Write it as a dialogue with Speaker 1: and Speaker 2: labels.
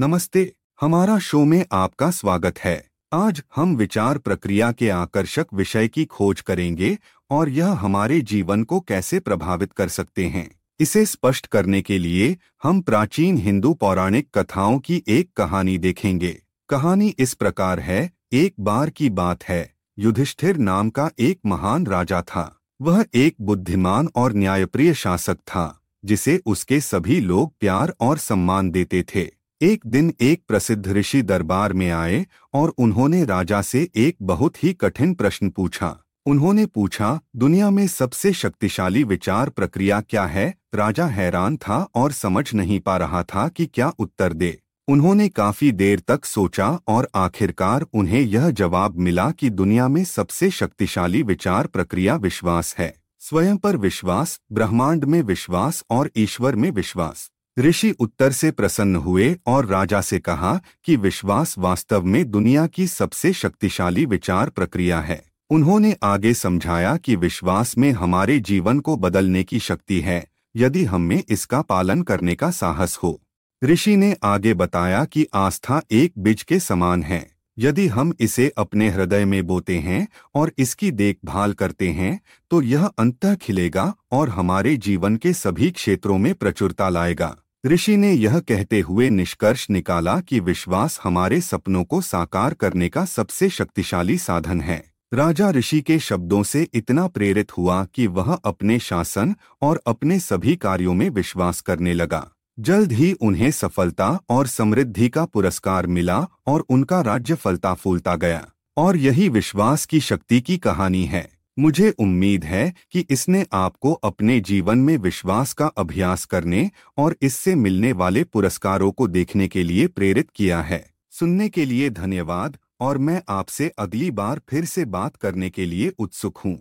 Speaker 1: नमस्ते, हमारा शो में आपका स्वागत है। आज हम विचार प्रक्रिया के आकर्षक विषय की खोज करेंगे और यह हमारे जीवन को कैसे प्रभावित कर सकते हैं। इसे स्पष्ट करने के लिए हम प्राचीन हिंदू पौराणिक कथाओं की एक कहानी देखेंगे। कहानी इस प्रकार है, एक बार की बात है, युधिष्ठिर नाम का एक महान राजा था। वह एक बुद्धिमान और न्यायप्रिय शासक था, जिसे उसके सभी लोग प्यार और सम्मान देते थे। एक दिन एक प्रसिद्ध ऋषि दरबार में आए और उन्होंने राजा से एक बहुत ही कठिन प्रश्न पूछा। उन्होंने पूछा, दुनिया में सबसे शक्तिशाली विचार प्रक्रिया क्या है? राजा हैरान था और समझ नहीं पा रहा था कि क्या उत्तर दे। उन्होंने काफ़ी देर तक सोचा और आखिरकार उन्हें यह जवाब मिला कि दुनिया में सबसे शक्तिशाली विचार प्रक्रिया विश्वास है। स्वयं पर विश्वास, ब्रह्मांड में विश्वास और ईश्वर में विश्वास। ऋषि उत्तर से प्रसन्न हुए और राजा से कहा कि विश्वास वास्तव में दुनिया की सबसे शक्तिशाली विचार प्रक्रिया है। उन्होंने आगे समझाया कि विश्वास में हमारे जीवन को बदलने की शक्ति है, यदि हम इसका पालन करने का साहस हो। ऋषि ने आगे बताया कि आस्था एक बीज के समान है। यदि हम इसे अपने हृदय में बोते हैं और इसकी देखभाल करते हैं तो यह अंत खिलेगा और हमारे जीवन के सभी क्षेत्रों में प्रचुरता लाएगा। ऋषि ने यह कहते हुए निष्कर्ष निकाला कि विश्वास हमारे सपनों को साकार करने का सबसे शक्तिशाली साधन है। राजा ऋषि के शब्दों से इतना प्रेरित हुआ कि वह अपने शासन और अपने सभी कार्यों में विश्वास करने लगा। जल्द ही उन्हें सफलता और समृद्धि का पुरस्कार मिला और उनका राज्य फलता फूलता गया। और यही विश्वास की शक्ति की कहानी है। मुझे उम्मीद है कि इसने आपको अपने जीवन में विश्वास का अभ्यास करने और इससे मिलने वाले पुरस्कारों को देखने के लिए प्रेरित किया है। सुनने के लिए धन्यवाद और मैं आपसे अगली बार फिर से बात करने के लिए उत्सुक हूँ।